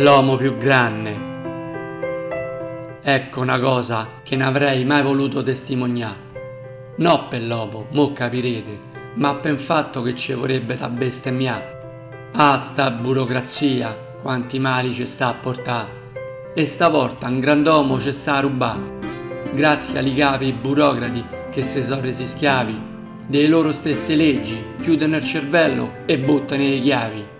l'uomo più grande. Ecco una cosa che non avrei mai voluto testimoniare. No per l'uomo, mo capirete, ma per fatto che ci vorrebbe da bestemmiare. Ah, sta burocrazia, quanti mali ci sta a portare. E stavolta un grand'uomo ci sta a rubare. Grazie ai capi burocrati che si sono resi schiavi delle loro stesse leggi, chiudono il cervello e buttano le chiavi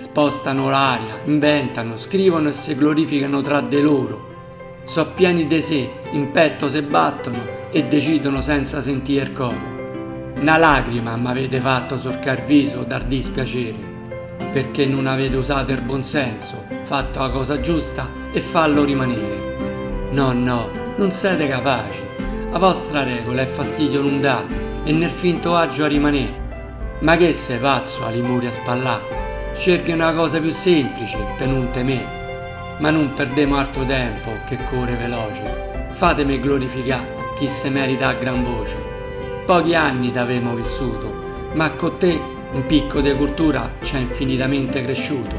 spostano l'aria, inventano, scrivono e si glorificano tra di loro. So pieni di sé, in petto se battono e decidono senza sentire il coro. Una lacrima mi avete fatto sorcar viso dar dispiacere, perché non avete usato il buonsenso, fatto la cosa giusta e fallo rimanere. No, no, non siete capaci. La vostra regola è fastidio non dà e nel finto agio a rimanere. Ma che sei pazzo a limuri a spallà? Cerchi una cosa più semplice per non temere. Ma non perdemo altro tempo che corre veloce. Fatemi glorificare chi se merita a gran voce. Pochi anni t'avemo vissuto, ma con te un picco di cultura ci ha infinitamente cresciuto.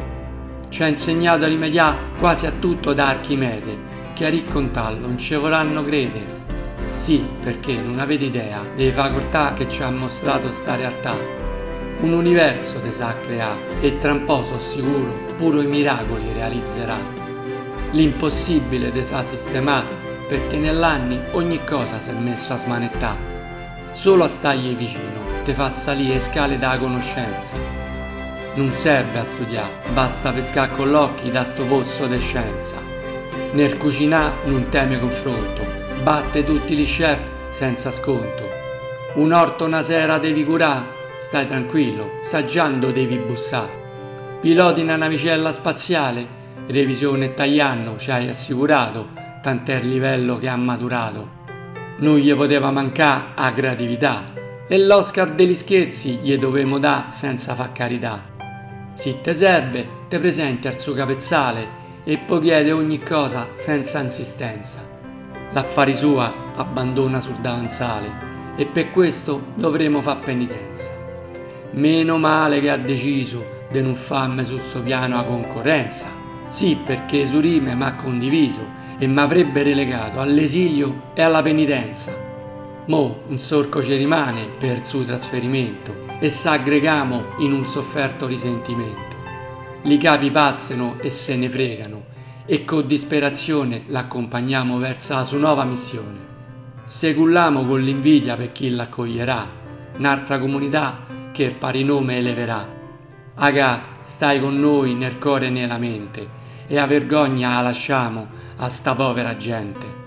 Ci ha insegnato a rimediare quasi a tutto da Archimede, che a raccontarlo non ci vorranno credere. Sì, perché non avete idea delle facoltà che ci ha mostrato sta realtà un universo te sa creare e tra un po' so sicuro puro i miracoli realizzerà. L'impossibile te sa sistemare perché nell'anni ogni cosa si è messo a smanettare. Solo a stargli vicino te fa salire scale da conoscenza. Non serve a studiare, basta pescare con l'occhio da sto pozzo di scienza. Nel cucinare non teme confronto, batte tutti gli chef senza sconto. Un orto una sera devi curare Stai tranquillo, saggiando devi bussare. Piloti una navicella spaziale, revisione tagliando ci hai assicurato, tant'è il livello che ha maturato. Non gli poteva mancare a creatività e l'Oscar degli scherzi gli dovevamo dare senza fa carità. Se te serve, te presenti al suo capezzale e poi chiede ogni cosa senza insistenza. L'affari sua abbandona sul davanzale e per questo dovremo far penitenza. Meno male che ha deciso di non farmi su sto piano la concorrenza. Sì, perché su rime m'ha condiviso e mi avrebbe relegato all'esilio e alla penitenza. Mo un sorco ci rimane per suo trasferimento e s'aggregamo in un sofferto risentimento. Li capi passano e se ne fregano e con disperazione l'accompagniamo verso la sua nuova missione. Segullamo con l'invidia per chi l'accoglierà, un'altra comunità che il pari nome eleverà. Aga, stai con noi nel cuore e nella mente, e a vergogna la lasciamo a sta povera gente.